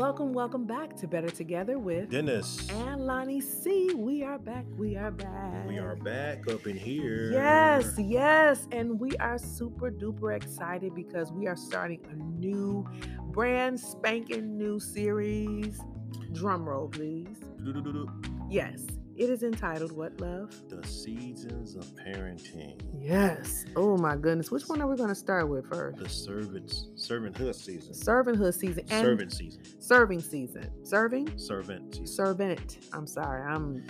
Welcome, welcome back to Better Together with Dennis. and Lonnie C. We are back. We are back. We are back up in here. Yes, yes. And we are super duper excited because we are starting a new, brand spanking new series. Drum roll, please. Yes, it is entitled What Love? The seasons of parenting. Yes. Oh my goodness. Which one are we going to start with first? The servants, servanthood season. Servanthood season and Servant season. serving season. Serving? Servant season. servant. I'm sorry, I'm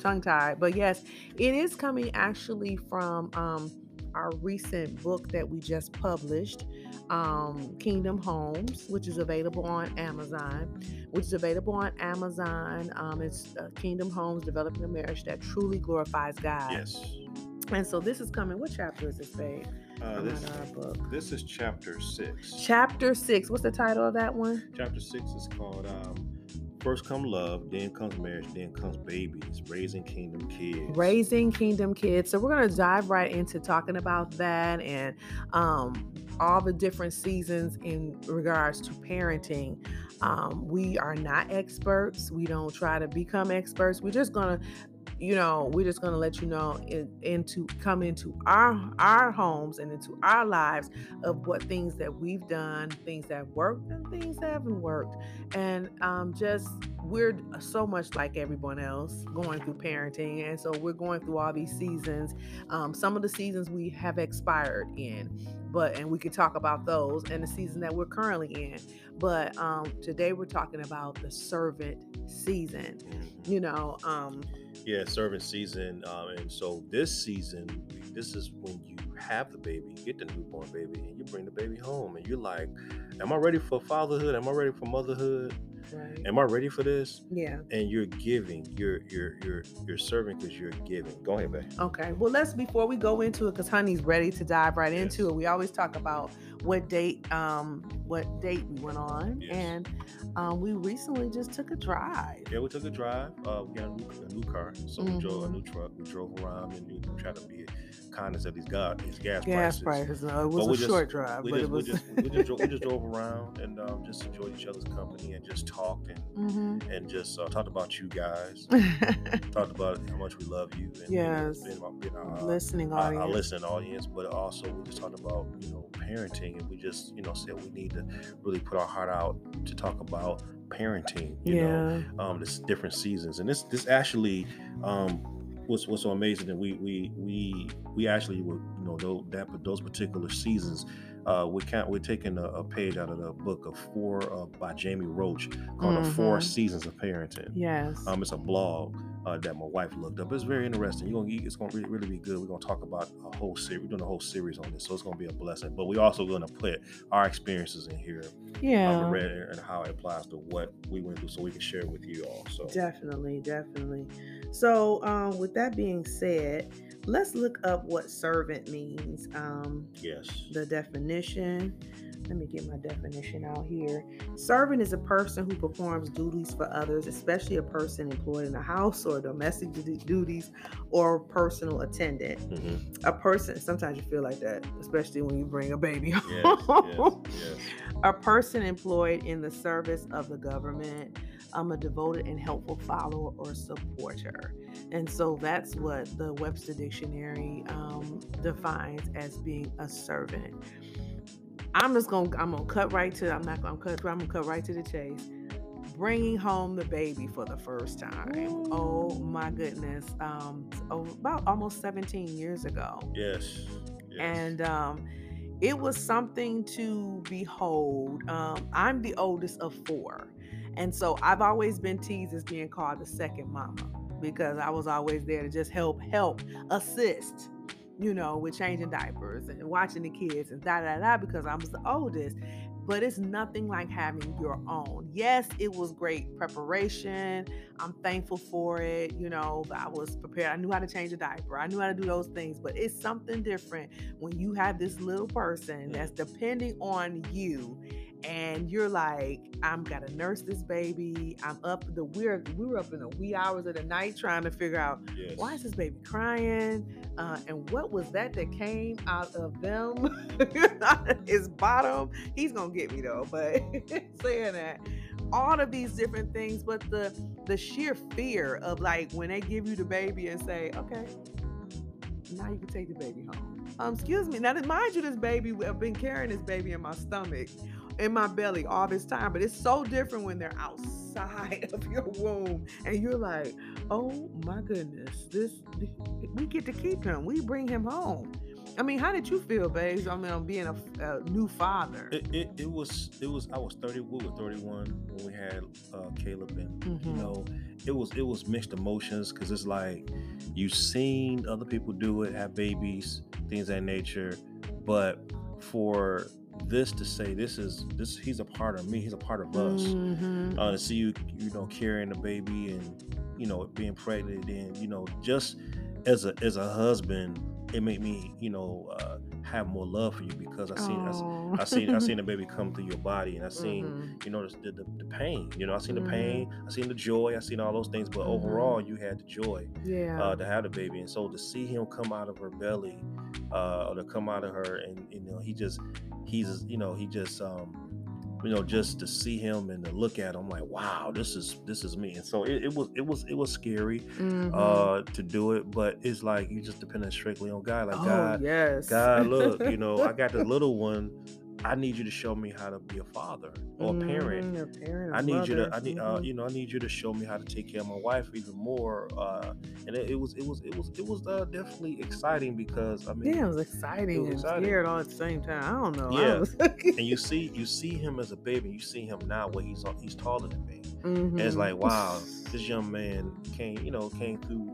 tongue tied, but yes, it is coming actually from um, our recent book that we just published, um, Kingdom Homes, which is available on Amazon. Which is available on Amazon. Um, it's uh, Kingdom Homes: Developing a Marriage That Truly Glorifies God. yes. And so this is coming. What chapter is this, babe? Uh, this, our book. this is chapter six. Chapter six. What's the title of that one? chapter six is called um, First Come Love, Then Comes Marriage, Then Comes Babies, Raising Kingdom Kids. raising kingdom kids. So we're to dive right into talking about that and um, all the different seasons in regards to parenting. Um, we are not experts. We don't try to become experts. We're just to you know we're just going to let you know in, into come into our our homes and into our lives of what things that we've done things that worked and things that haven't worked and um, just we're so much like everyone else going through parenting and so we're going through all these seasons um, some of the seasons we have expired in but and we could talk about those and the season that we're currently in but um, today we're talking about the servant season Mhm. you know um, Yeah, serving season. Um, and so this season, this is when you have the baby, get the newborn baby, and you bring the baby home, and you're like, "Am I ready for fatherhood? Am I ready for motherhood? Right Am I ready for this?" yeah And you're giving, you're you're you're you're serving because you're giving. Go ahead, babe. Okay. Well, let's before we go into it, because Honey's ready to dive right into it. We always talk about what date, um, what date we went on, Yes. and um, we recently just took a drive. Yeah, we took a drive. Uh, we got a new, a new car, so we drove a new truck. We drove around and we tried to be conscious of these God, these gas, Gas prices. prices. No, it was But a just- short drive, We but just, it was. we just, we just, drove, we just drove around and um, just enjoyed each other's company and just talked and Mhm. and just uh, talked about you guys. talked about how much we love you and Yes. being, being our, listening our, audience. our listening audience, but also we just talked about you know parenting, and we just you know said we need to really put our heart out to talk about parenting. You know, yeah. um, this different seasons, and this this actually um, was was so amazing that we we we we actually were you know those, that those particular seasons. Uh, we can't. We're taking a, a page out of the book of four uh, by Jamie Roach called "The Four. Seasons of Parenting." Yes. Um, it's a blog uh, that my wife looked up. It's very interesting. You're gonna, it's gonna really, really be good. We're gonna talk about a whole series. We're doing a whole series on this, so it's gonna be a blessing. But we're also gonna put our experiences in here, yeah. and how it applies to what we went through, so we can share it with you all. So Definitely, definitely. So, um, with that being said, let's look up what servant means. Um, yes, the definition. Let me get my definition out here. Servant is a person who performs duties for others, especially a person employed in the house or domestic duties or personal attendant. Mhm. A person, sometimes you feel like that, especially when you bring a baby home. yes, yes. A person employed in the service of the government, um, a devoted and helpful follower or supporter. And so that's what the Webster Dictionary um, defines as being a servant. I'm just gonna I'm gonna cut right to I'm not gonna cut I'm gonna cut right to the chase. Bringing home the baby for the first time. Oh my goodness! Um, oh, about almost 17 years ago Yes. yes. and um, it was something to behold. Um, I'm the oldest of four, and so I've always been teased as being called the second mama because I was always there to just help, help, assist, you know, with changing diapers and watching the kids and da da da because I was the oldest. But it's nothing like having your own. Yes, it was great preparation. I'm thankful for it. You know, I was prepared. I knew how to change a diaper. I knew how to do those things. But it's something different when you have this little person that's mm-hmm. depending on you and you're like, I'm gotta nurse this baby. I'm up the we're we were up in the wee hours of the night trying to figure out Yes. why is this baby crying, uh, and what was that that came out of them? His bottom. He's gonna get me though, but saying that all of these different things, but the the sheer fear of like when they give you the baby and say, okay, now you can take the baby home. Um, excuse me. Now, mind you, this baby, I've been carrying this baby in my stomach, in my belly all this time, but it's so different when they're outside of your womb and you're like, oh my goodness, this we get to keep him. We bring him home. I mean, how did you feel, babes? I mean, on being a, a new father. It, it, it was it was I was 30 we were 31 when we had uh, Caleb and you Mhm. know it was it was mixed emotions because it's like you've seen other people do it have babies things of that nature but for this to say this is this he's a part of me he's a part of us Mhm. uh, to see you you know carrying a baby and you know being pregnant and you know just as a as a husband it made me you know uh, have more love for you because I seen I, I seen I seen the baby come through your body, and I seen Mhm. you know the, the, the pain. You know, I seen Mhm. the pain, I seen the joy, I seen all those things. But Mhm. overall, you had the joy yeah. uh, to have the baby, and so to see him come out of her belly, uh, or to come out of her, and you know, he just he's you know he just um you know just to see him and to look at him like wow this is this is me and so it, it was it was it was scary Mhm. uh to do it but it's like you just depending strictly on god like oh, god yes. God, look, you know, I got the little one. I need you to show me how to be a father or a parent. A parent, a I need you to. I need, uh, Mhm. you know, I need you to show me how to take care of my wife even more. Uh, and it, it was, it was, it was, it was uh, definitely exciting because I mean, Yeah, it was exciting was and exciting. scared all at the same time. I don't know. Yeah. and you see, you see him as a baby. You see him now where he's he's taller than me. And it's Mhm. like, wow, this young man came, you know, came through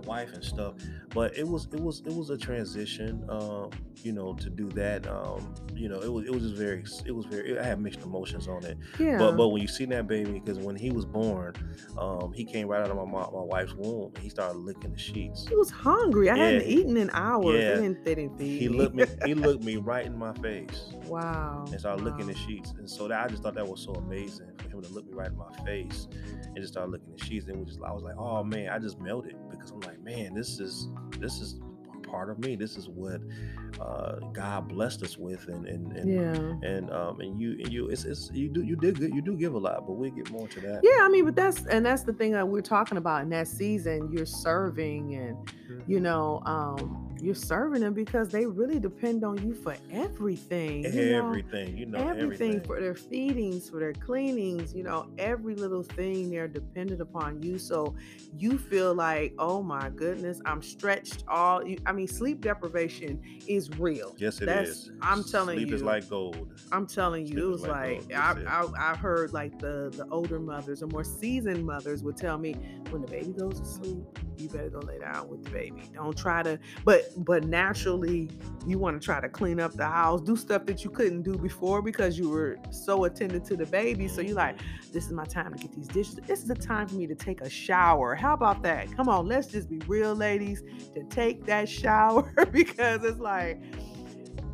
the wife and stuff. But it was, it was, it was a transition, um, you know, to do that. Um, you know, it was, it was just very, it was very. I had mixed emotions on it. yeah. But but when you see that baby, because when he was born, um, he came right out of my mo- my wife's womb and he started licking the sheets. he was hungry. I hadn't eaten in hours. Yeah. They didn't, they didn't feed He looked me, he looked me right in my face wow. and started licking the sheets. And so that I just thought that was so amazing for him to look me right in my face and just start licking the sheets. And was just I was like, oh man, I just melted because I'm like, man, this is this is part of me. This is what uh, God blessed us with, and and and Yeah. and um and you and you it's, it's you do you did good you do give a lot, but we'll get more to that. Yeah, I mean, but that's and that's the thing that we're talking about in that season. You're serving and Mhm. you know, um, you're serving them because they really depend on you for everything. you know? everything, you know, everything, everything. for their feedings, for their cleanings, you know, every little thing they're dependent upon you. So you feel like, oh my goodness, I'm stretched all. you- I mean, sleep deprivation is real. Yes, it That's- is. I'm telling you. Sleep is like gold. I'm telling you, Sleep it was like like. I. I I heard like the the older mothers or more seasoned mothers would tell me when the baby goes to sleep, you better go lay down with the baby. Don't try to, but but naturally you want to try to clean up the house, do stuff that you couldn't do before because you were so attended to the baby. So you're like, this is my time to get these dishes. This is the time for me to take a shower. How about that? Come on, let's just be real, ladies, to take that shower because it's like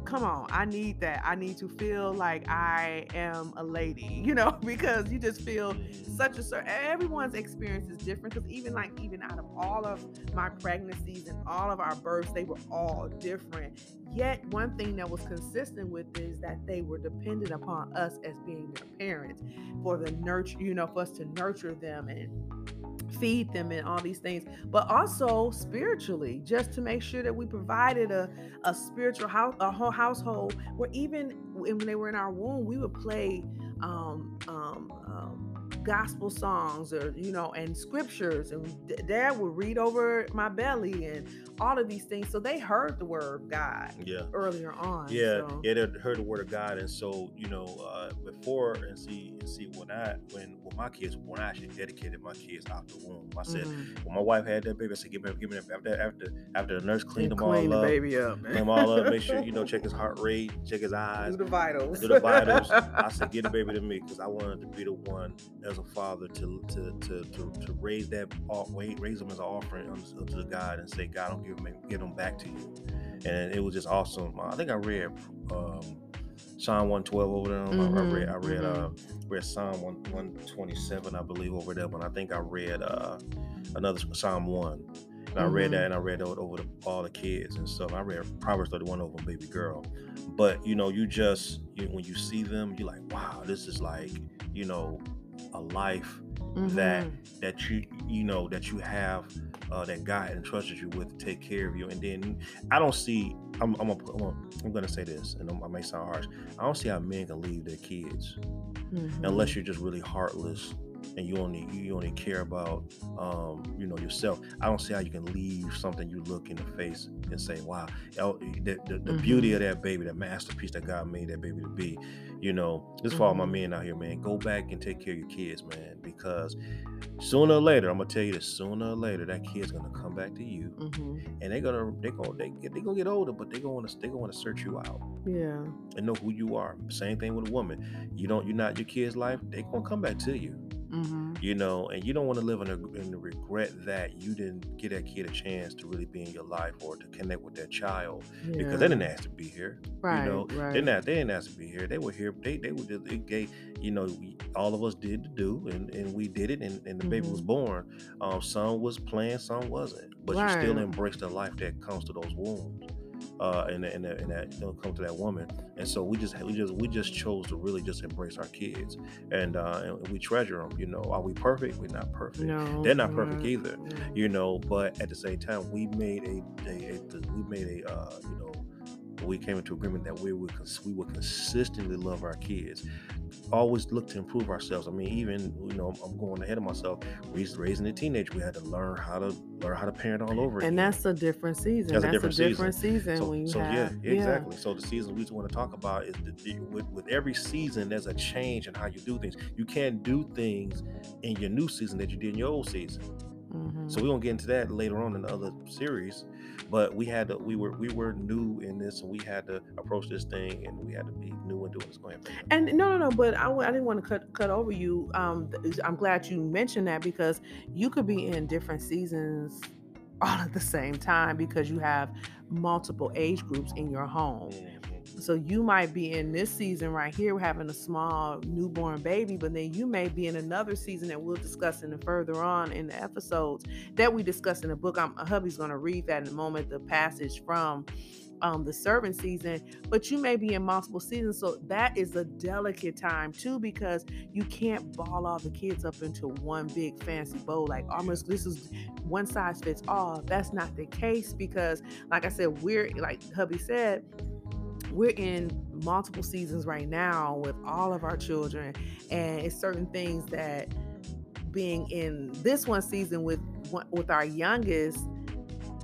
come on, I need that. I need to feel like I am a lady, you know, because you just feel such a certain everyone's experience is different. Because even like even out of all of my pregnancies and all of our births, they were all different. Yet one thing that was consistent with is that they were dependent upon us as being their parents for the nurture, you know, for us to nurture them and feed them and all these things but also spiritually just to make sure that we provided a, a spiritual house a whole household where even when they were in our womb we would play um, um, um, gospel songs or you know and scriptures and dad would read over my belly and all of these things so they heard the word of god Yeah. earlier on Yeah, so- yeah, they heard the word of God, and so you know, uh, before and see and see when I when when my kids when I actually dedicated my kids out the womb, I said Mhm. when my wife had that baby, I said give me give me that after after after the nurse cleaned And them all the up, baby up clean them all up, make sure you know check his heart rate, check his eyes, do the vitals do the vitals. I said, get the baby to me because I wanted to be the one as a father to to to to, to raise that raise them as an offering unto, God and say, God, don't give them give them back to you. And it was just awesome. I think I read um, Psalm 112 over there. Mm-hmm, I read I read mm-hmm. uh read Psalm 1, 127, I believe, over there, but I think I read uh another Psalm 1. And I read that mm-hmm. and I read over, over the, all the kids and stuff. I read Proverbs 31 over baby girl. But you know, you just you, when you see them, you're like, wow, this is like, you know, a life mm-hmm. that that you you know that you have uh, that God entrusted you with to take care of you. And then I don't see. I'm I'm, a, I'm, gonna say this, and I may sound harsh. I don't see how men can leave their kids mm-hmm. unless you're just really heartless and you only you only care about um, you know yourself. I don't see how you can leave something you look in the face and say, "Wow, the, the, the mm-hmm. beauty of that baby, that masterpiece that God made that baby to be." You know, this for all my mm-hmm. men out here, man. Go back and take care of your kids, man, because sooner or later, I'm gonna tell you this: sooner or later, that kid's gonna come back to you, mm-hmm. and they're gonna they gonna they they gonna get older, but they gonna they gonna search you out, yeah, and know who you are. Same thing with a woman. You don't you're not your kid's life. They gonna come back to you. Mm-hmm. You know, and you don't want to live in, a, in the regret that you didn't get that kid a chance to really be in your life or to connect with that child yeah. because they didn't ask to be here. Right. You know, right. they not they didn't ask to be here. They were here. They they were just it gave you know we, all of us did to do and, and we did it and, and the mm-hmm. baby was mm-hmm. born. Um, some was planned, some wasn't, but right. you still embrace the life that comes to those wounds uh, and and, and that you know, come to that woman. And so we just we just we just chose to really just embrace our kids, and uh, and we treasure them. You know, are we perfect? We're not perfect. No, They're not perfect either. You know, but at the same time, we made a, a, a we made a uh, you know we came into agreement that we would we would consistently love our kids always look to improve ourselves. I mean, even you know, I'm going ahead of myself. We're raising a teenager, we had to learn how to learn how to parent all over. And again. that's a different season. That's, that's a different, a different season. season. so, when you so have, yeah, exactly. Yeah. So the season we want to talk about is the, with, with every season, there's a change in how you do things. You can't do things in your new season that you did in your old season. Mm-hmm. So we're gonna get into that later on in the other series. But we had to, we were we were new in this, and we had to approach this thing, and we had to be new and do what's going. On. And no, no, no. But I, I didn't want to cut cut over you. Um, I'm glad you mentioned that because you could be in different seasons all at the same time because you have multiple age groups in your home. Mm-hmm. So you might be in this season right here having a small newborn baby, but then you may be in another season that we'll discuss in the further on in the episodes that we discuss in the book. I'm hubby's going to read that in a moment. The passage from um, the servant season, but you may be in multiple seasons. So that is a delicate time too, because you can't ball all the kids up into one big fancy bowl. Like almost this is one size fits all. That's not the case because, like I said, we're like hubby said, we're in multiple seasons right now with all of our children and it's certain things that being in this one season with with our youngest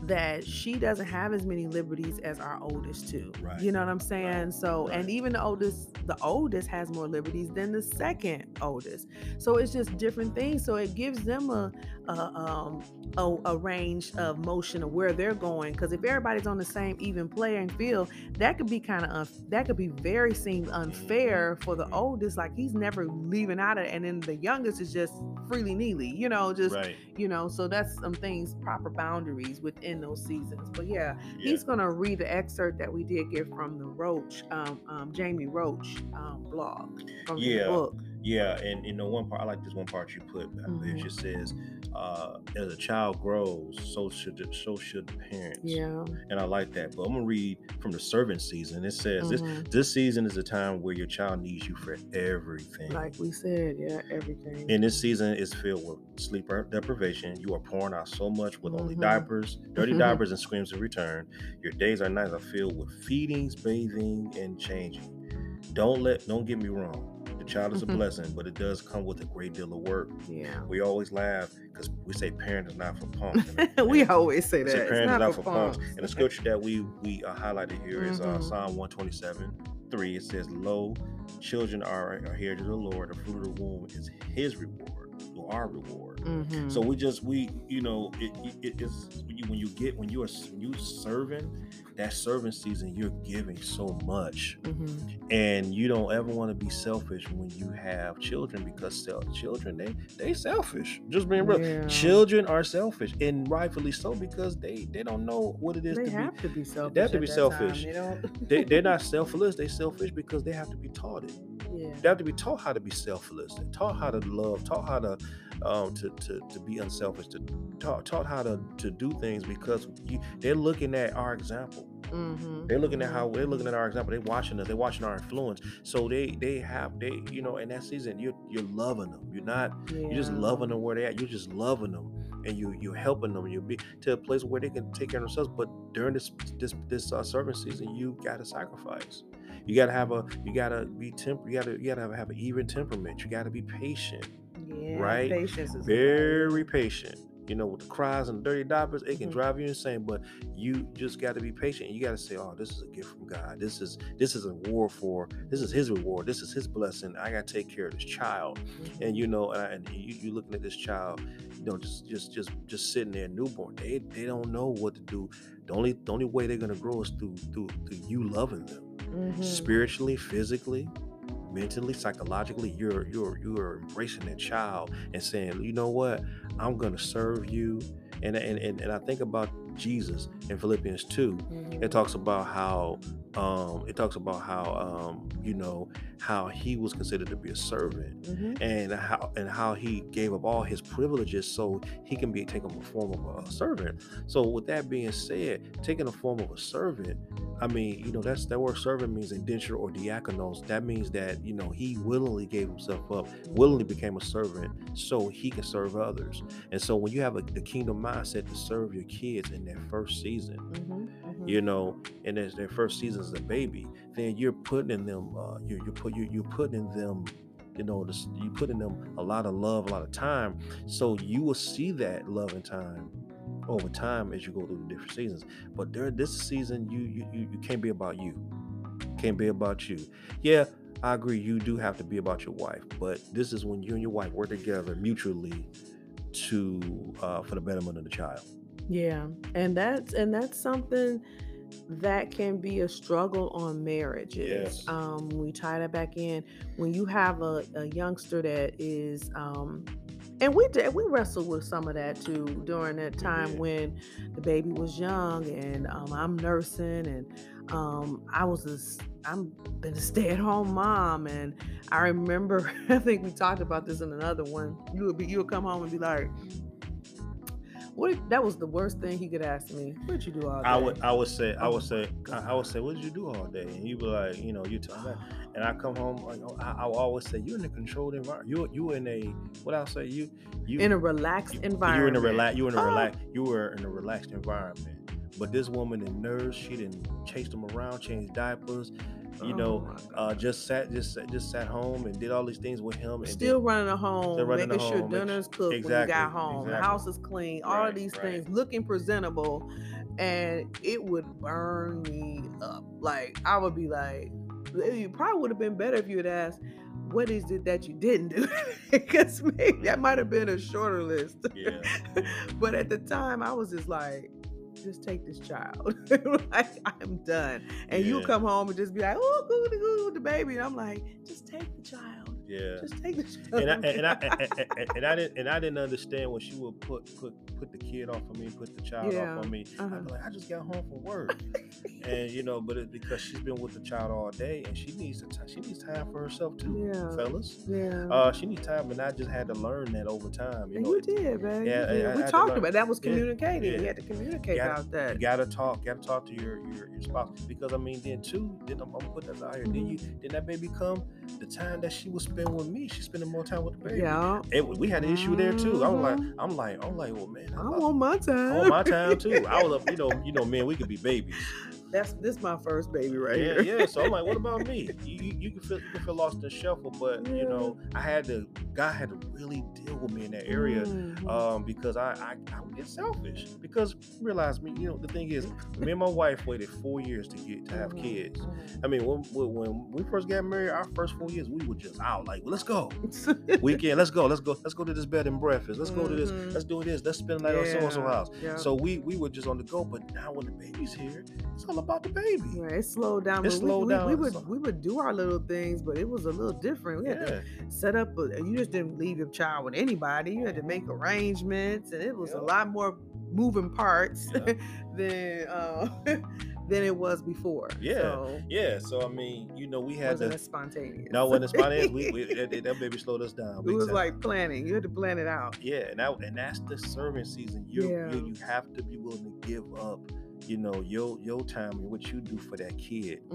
that she doesn't have as many liberties as our oldest too. Right. You know what I'm saying? Right. So, right. and even the oldest, the oldest has more liberties than the second oldest. So it's just different things. So it gives them a a, um, a, a range of motion of where they're going. Because if everybody's on the same even playing field, that could be kind of un- that could be very seem unfair for the oldest. Like he's never leaving out of, it, and then the youngest is just freely neely. You know, just you know. So that's some things, proper boundaries within those seasons. But yeah, yeah. he's gonna read the excerpt that we did get from the Roach, um, um, Jamie Roach um, blog from yeah. the book. Yeah, and you know one part I like this one part you put. Mm-hmm. It just says, uh, "As a child grows, so should so should the parents." Yeah, and I like that. But I'm gonna read from the servant season. It says mm-hmm. this this season is a time where your child needs you for everything. Like we said, yeah, everything. And this season is filled with sleep deprivation. You are pouring out so much with mm-hmm. only diapers, dirty diapers, and screams in return. Your days are nights are filled with feedings, bathing, and changing. Don't let don't get me wrong child is a mm-hmm. blessing, but it does come with a great deal of work. Yeah. We always laugh because we say parent is not for punks. we always say that. Say parent is not for, punks. punks. And the scripture that we we uh, highlighted here is uh, mm-hmm. Psalm 127, 3. It says, Lo, children are, are here to the Lord. The fruit of the womb is his reward or our reward. Mm-hmm. So we just we you know it, it, it's when you, when you get when you are when you serving that serving season, you're giving so much, Mhm. and you don't ever want to be selfish when you have children because children they they selfish. Just being real, Yeah. children are selfish, and rightfully so because they they don't know what it is They to have be. to be selfish. They have to be selfish. Time, you know? They they're not selfless. They selfish because they have to be taught it. yeah. They have to be taught how to be selfless, taught how to love, taught how to um, to, to to be unselfish, to taught taught how to to do things because you, they're looking at our example. Mhm. They're looking at how they're looking at our example. They're watching us. They're watching our influence. So they they have they you know in that season you're you're loving them. You're not you're just loving them where they at. You're just loving them and you you're helping them. You'll be to a place where they can take care of themselves. But during this this this uh, serving season, you got to sacrifice. You got to have a you got to be temper. You got to you got to have, have an even temperament. You got to be patient. Yeah, right? Patience is very patient. You know, with the cries and dirty diapers, it can Mhm. drive you insane. But you just got to be patient. You got to say, "Oh, this is a gift from God. This is this is a reward for. This is His reward. This is His blessing. I got to take care of this child." Mhm. And you know, and, I- and you, you looking at this child, you know, just just just just sitting there, newborn. They they don't know what to do. The only the only way they're gonna grow is through through through you loving them Mhm. spiritually, physically, mentally, psychologically, you're you're you're embracing that child and saying, you know what, I'm gonna serve you. And and and, and I think about Jesus in Philippians 2. Mhm. It talks about how um it talks about how um you know how he was considered to be a servant Mhm. and how and how he gave up all his privileges so he can be taking the form of a servant. So with that being said, taking the form of a servant, I mean, you know, that's that word servant means indenture or diakonos. That means that you know he willingly gave himself up, willingly became a servant so he can serve others. And so when you have a, the kingdom mindset to serve your kids in their first season, Mhm. Mhm. you know, and as their first season as a baby, then you're putting in them, uh, you you put you you putting in them, you know, this, you put in them a lot of love, a lot of time, so you will see that love and time over time as you go through the different seasons. But during this season, you you you, you can't be about you, can't be about you. Yeah. I agree. You do have to be about your wife, but this is when you and your wife work together mutually to uh, for the betterment of the child. Yeah, and that's and that's something that can be a struggle on marriages. Yes. Um, we tie that back in, when you have a, a youngster that is, um, and we did we wrestled with some of that too during that time did. when the baby was young and um, I'm nursing and um, I was a I'm been a stay at home mom and I remember I think we talked about this in another one. You would be you would come home and be like, what if- that was the worst thing he could ask me. What'd you do all day? I would I would say I would say I would say what did you do all day and you be like you know you tell me and I come home like I, I will always say you're in a controlled environment you you in a what I'll say you you in a relaxed you, environment. You're in a relax You're in a Oh. relax you were in a relaxed environment but this woman in nurse she didn't chase them around change diapers you Oh know uh just sat just just sat home and did all these things with him and Still then, running a home, Still running making sure home, make dinner's cooked when you got home, the house is clean, all Right, of these right. things, looking presentable, and it would burn me up. Like I would be like, it probably would have been better if you had asked, "What is it that you didn't do?" Because maybe that might have been a shorter list. yeah but at the time, I was just like. Just take this child. like I'm done. And you come home and just be like, oh, goo with the baby. And I'm like, just take the child. Yeah Just take child. and I, and, I, and, and- and- and I didn't and I didn't understand when she would put put put the kid off of me, put the child Yeah, off on me. uh-huh. I'd be like, I just got home from work, and you know, but it's because she's been with the child all day, and she needs ti- she needs time for herself too, Yeah. fellas. yeah. Uh, she needs time, and I just had to learn that over time. You and know, you did, man. You yeah, I-. I we talked about that. Was communicating. yeah. You had to communicate gotta- about that. you gotta talk, You gotta talk to your your, your spouse because I mean, then too, then I'm, I'm gonna put that out here. Then you, Mm-hmm. then that baby come the time that she would spend with me. She's spending more time with the baby. yeah. It, we had an issue there too. I was like, Mhm. I'm like, I'm like, well, man, I I, want my time. I want my time too. I was, up, you know, you know, man, we could be babies. That's this my first baby right Yeah, here. yeah. So I'm like, what about me? You, you, can feel, you can feel lost in the shuffle, but you know, I had to, God had to really deal with me in that area. Mhm. Um, because I, I I would get selfish. Because realize me, you know, the thing is, me and my wife waited four years to get to have Mhm, kids. mhm. I mean, when when we first got married, our first four years, we were just out like, well, let's go weekend, let's go, let's go, let's go to this bed and breakfast, let's go to this, Mhm. let's do this, let's spend the night on so and so house. yeah. So we we were just on the go. But now when the baby's here, it's about the baby. Right, it slowed down. It we- slowed we, down We, would some. we would do our little things, but it was a little different. We had to set up. A, you just didn't leave your child with anybody. You had to make arrangements, and it was a lot more moving parts Yeah. than uh, than it was before. Yeah, so yeah. So I mean, you know, we had wasn't to. spontaneous. No, when it's spontaneous, we, we that, that baby slowed us down. it was time. like planning. You had to plan it out. Yeah, and that, and that's the serving season. You Yeah. you you have to be willing to give up, you know, your your time and what you do for that kid, uh,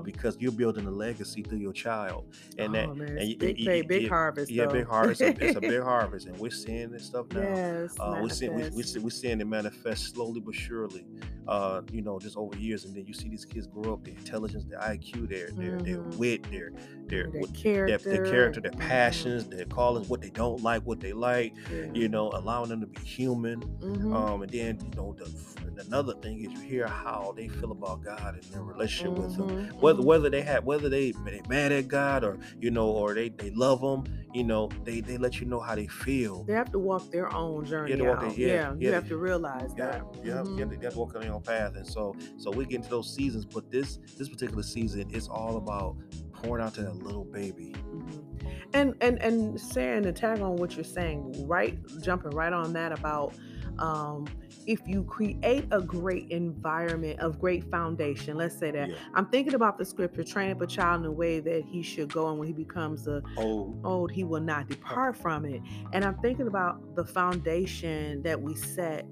Mhm. because you're building a legacy through your child, and that oh, man, and big, pay, big harvest. yeah, though. big harvest. It's a, it's a big harvest, and we're seeing this stuff now. Yes, Uh, we're seeing we, we manifest. see, we're seeing it manifest slowly but surely, uh, you know, just over years, and then you see these kids grow up, their intelligence, their IQ, their their their Mhm. wit, their their Their what- character, their, their character, their passions, their callings, what they don't like, what they like, Yeah. you know, allowing them to be human. Mhm. Um, and then you know, the, another thing is you hear how they feel about God and their relationship with Him. Mhm, Whether mhm. whether they have whether they they mad at God or you know or they they love Him, you know, they they let you know how they feel. They have to walk their own journey their- yeah, yeah, you yeah, have to realize Yeah, that. yeah, Mhm. yeah, they have to walk on their own path, and so so we get into those seasons. But this this particular season, it's all about pouring out to that little baby. Mhm. And and and saying to tag on what you're saying, right, jumping right on that about um, if you create a great environment of great foundation. Let's say that Yeah. I'm thinking about the scripture, train up a child in the way that he should go, and when he becomes a Oh, old, he will not depart from it. And I'm thinking about the foundation that we set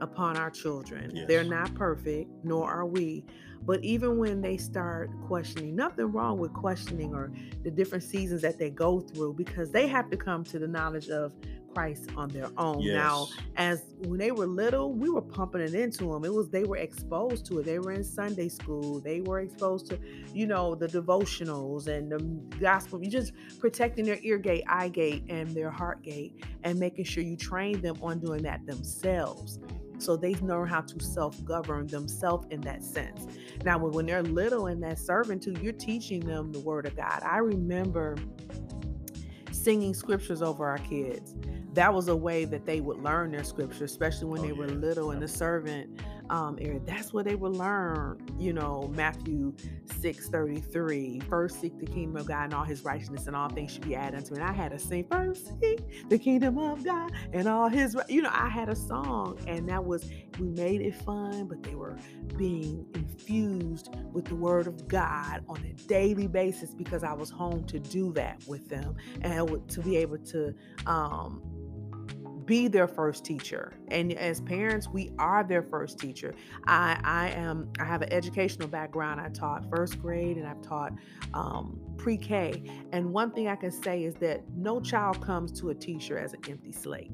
upon our children. They're not perfect, nor are we. But even when they start questioning, nothing wrong with questioning or the different seasons that they go through because they have to come to the knowledge of Christ on their own. Now, as when they were little, we were pumping it into them. It was they were exposed to it. They were in Sunday school. They were exposed to, you know, the devotionals and the gospel. You just protecting their ear gate, eye gate, and their heart gate, and making sure you train them on doing that themselves. So they know how to self-govern themselves in that sense. Now, when they're little and that serving too, you're teaching them the word of God. I remember singing scriptures over our kids. That was a way that they would learn their scripture, especially when Oh, they were yeah. little in the servant um, area. That's where they would learn, you know, Matthew 6 33. First seek the kingdom of God and all his righteousness, and all things should be added unto it. And I had a sing, First seek the kingdom of God and all his, you know, I had a song, and that was, we made it fun, but they were being infused with the word of God on a daily basis because I was home to do that with them and to be able to um, be their first teacher. And as parents, we are their first teacher. I, I am. I have an educational background. I taught first grade and I've taught um, pre-K. And one thing I can say is that no child comes to a teacher as an empty slate.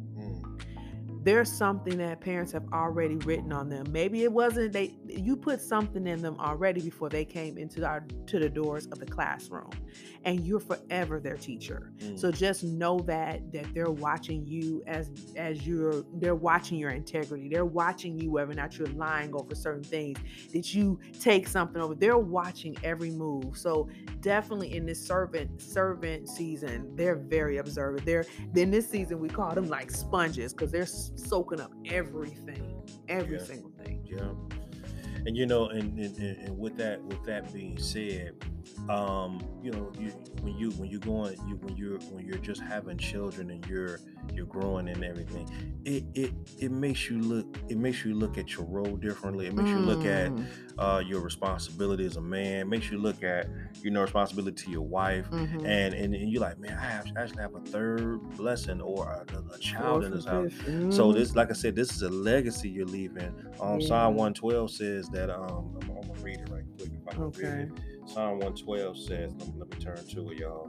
There's something that parents have already written on them. Maybe it wasn't they you put something in them already before they came into our to the doors of the classroom. And you're forever their teacher. Mm. So just know that that they're watching you as as you're they're watching your integrity. They're watching you whether or not you're lying over certain things. Did you take something over? They're watching every move. So definitely in this servant servant season, they're very observant. They're then this season we call them like sponges because they're soaking up everything, every Yeah. single thing. Yeah. And you know, and, and, and and with that with that being said, um, you know, you when you when you're going you when you're when you're just having children and you're you're growing and everything, it it it makes you look it makes you look at your role differently. It makes you look at Mm, uh your responsibility as a man, It makes you look at you know responsibility to your wife. mhm. And, and and you're like, man, I have, actually have a third blessing or a, a child Fourth in this house. fifth. So Mhm. this, like I said, this is a legacy you're leaving. Um, Yeah. Psalm 112 says that. Um, I'm, I'm gonna read it right quick if I can Okay. read it. Psalm 112 says, let me, let me turn to it, y'all.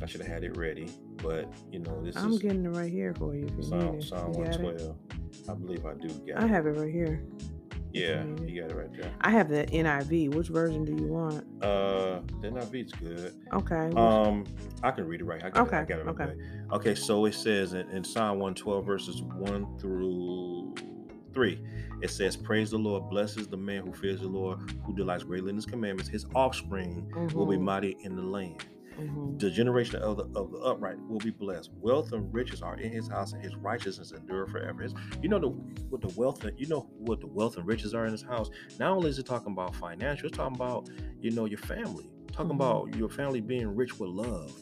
I should have had it ready, but you know this I'm is getting it right here for you. If you Psalm need it. Psalm You got it? 112. I believe I do get I have it right here. Yeah, you got it right there. I have the NIV. Which version do you want? Uh, the NIV's good. Okay. Um, I can read it right. I got it. I Okay, got it. okay. Okay. Okay. So it says in, in Psalm 112 verses one through three, it says, "Praise the Lord. Blesses the man who fears the Lord, who delights greatly in His commandments. His offspring will be Mhm. mighty in the land." Mhm. The generation of the of the upright will be blessed. Wealth and riches are in his house, and his righteousness endure forever. His, you know the what the wealth and you know what the wealth and riches are in his house. Not only is it talking about financial, it's talking about you know your family. Talking Mhm. about your family being rich with love.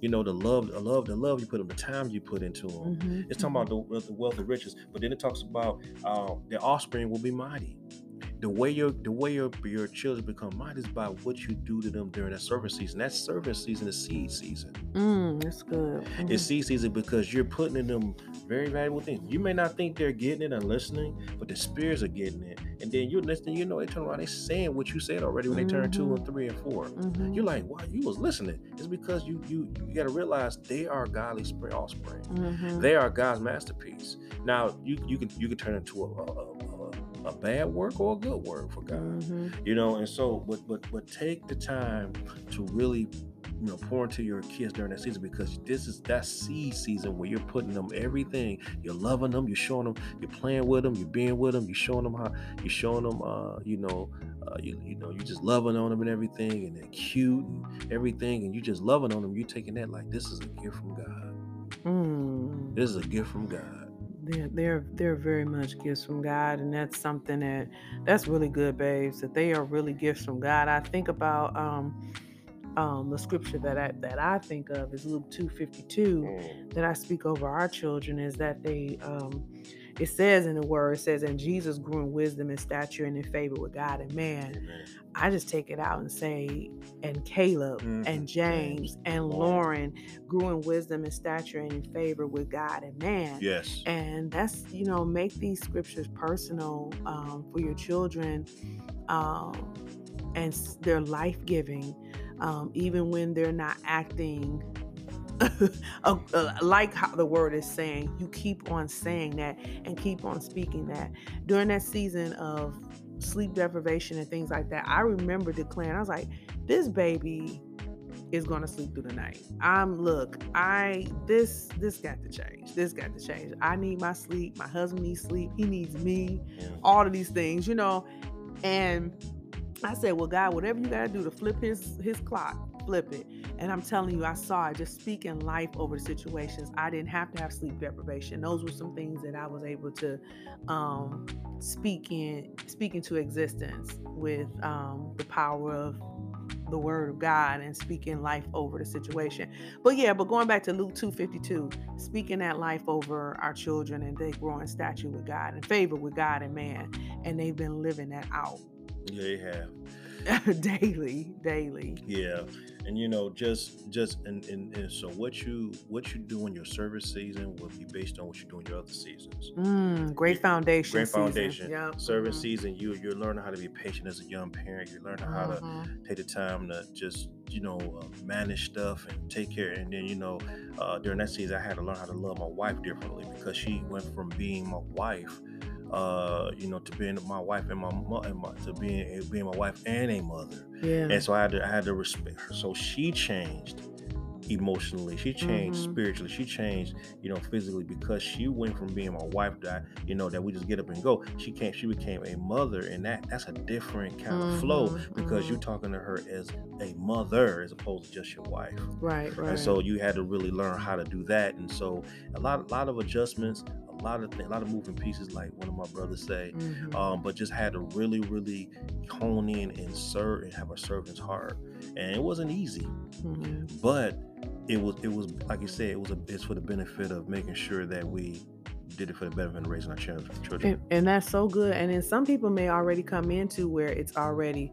You know the love, the love, the love you put in, the time you put into them. Mhm. It's talking about the, the wealth and riches, but then it talks about uh, their offspring will be mighty. The way your the way your your children become mighty is by what you do to them during that service season. That service season is seed season. Mm, that's good. It's Mhm. seed season because you're putting in them very valuable things. You may not think they're getting it and listening, but the spirits are getting it. And then you're listening, you know, they turn around, they saying what you said already when they turn two Mhm. and three and 4 Mhm. You're like, wow, you was listening. It's because you you you gotta realize they are godly spring offspring. Mhm. They are God's masterpiece. Now you you can you can turn into a a, a, a- bad work or a good work for God. Mhm. You know, and so but but but take the time to really you know pour into your kids during that season because this is that seed season where you're putting them everything. You're loving them, you're showing them, you're playing with them, you're being with them, you're showing them how you're showing them uh you know uh, you, you know, you just loving on them and everything, and they're cute and everything, and you're just loving on them. You're taking that like this is a gift from God. Mm. This is a gift from God. They're they're they're very much gifts from God, and that's something that that's really good, babes. That they are really gifts from God. I think about um um the scripture that I that I think of is Luke two fifty two. Mm. that I speak over our children is that they um it says in the word it says and Jesus grew in wisdom and stature and in favor with God and man. Amen. I just take it out and say and Caleb Mhm. and James and Lauren. Grew in wisdom and stature and in favor with God and man. Yes. And that's you know make these scriptures personal um, for your children, um, and they're life giving, um, even when they're not acting like how the word is saying. You keep on saying that and keep on speaking that during that season of sleep deprivation and things like that. I remember declaring, I was like, this baby is going to sleep through the night. I'm look, I this this got to change. This got to change. I need my sleep. My husband needs sleep. He needs me. All of these things, you know. And I said, "Well, God, whatever you got to do to flip his his clock, flip it." And I'm telling you, I saw it just speaking life over the situations. I didn't have to have sleep deprivation. Those were some things that I was able to um, speak in, speak into existence with um, the power of the word of God and speaking life over the situation. But yeah, but going back to Luke 252, speaking that life over our children and they grow in stature with God and favor with God and man. And they've been living that out Yeah, they have. daily, daily. Yeah, and you know, just just and, and and so what you what you do in your service season will be based on what you do in your other seasons. Mm, great foundation. Great foundation. Yep. Service mhm, season, you you're learning how to be patient as a young parent. You're learning how to mhm. take the time to just you know uh, manage stuff and take care. And then you know uh, during that season, I had to learn how to love my wife differently because she went from being my wife, uh, you know, to being my wife and my, mo- and my to being being my wife and a mother. Yeah. And so I had to I had to respect her. So she changed emotionally. She changed Mhm. spiritually. She changed, you know, physically because she went from being my wife that, you know, that we just get up and go. She came, she became a mother, and that that's a different kind of flow Mhm, because mhm. you're talking to her as a mother as opposed to just your wife. right, right. And so you had to really learn how to do that. And so a lot, a lot of adjustments, a lot of a lot of moving pieces, like one of my brothers say. Mhm. Um, but just had to really, really hone in and serve and have a servant's heart. And it wasn't easy, Mhm. but it was, it was like you said, it was a, it's for the benefit of making sure that we did it for the benefit of raising our children. children. And, and that's so good. And then some people may already come into where it's already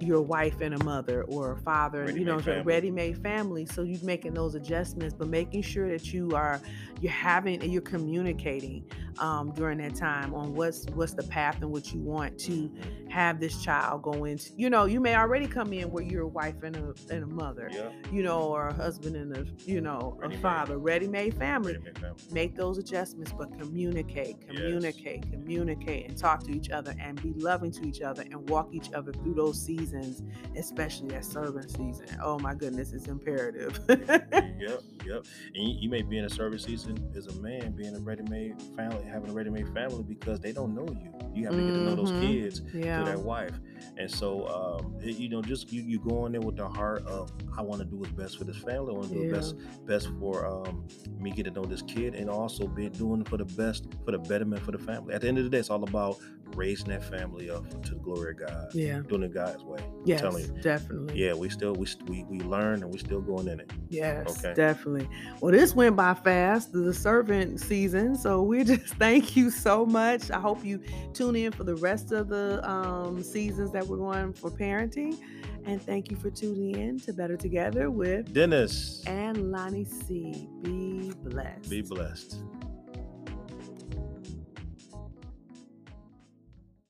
your wife and a mother or a father, you know, family. ready-made family. So you're making those adjustments, but making sure that you are you're having and you're communicating um, during that time on what's what's the path and what you want to have this child go into. You know, you may already come in where you're a wife and a and a mother, Yeah, you know, or a husband and a you know a Ready-made. father, ready-made family ready-made family. make those adjustments, but communicate, communicate, communicate, and talk to each other and be loving to each other and walk each other through those seasons seasons, especially that servant season. Oh my goodness, it's imperative. yep, yep. And you, you, may be in a service season as a man, being a ready-made family, having a ready-made family because they don't know you. You have to mm-hmm. get to know those mm-hmm. kids yeah. to that wife. And so, um, it, you know, just you, you go in there with the heart of I want to do what's best for this family. I want to do yeah. best best for um, me get to know this kid, and also be doing for the best for the betterment for the family. At the end of the day, it's all about raising that family up to the glory of God. Yeah, doing it God's way. Yes, definitely. Yeah, we still we we we learn and we're still going in it. Yes, okay. Definitely. Well, this went by fast, the servant season. So we just thank you so much. I hope you tune in for the rest of the um, seasons that we're going for parenting. And thank you for tuning in to Better Together with Dennis and Lonnie C. Be blessed. Be blessed.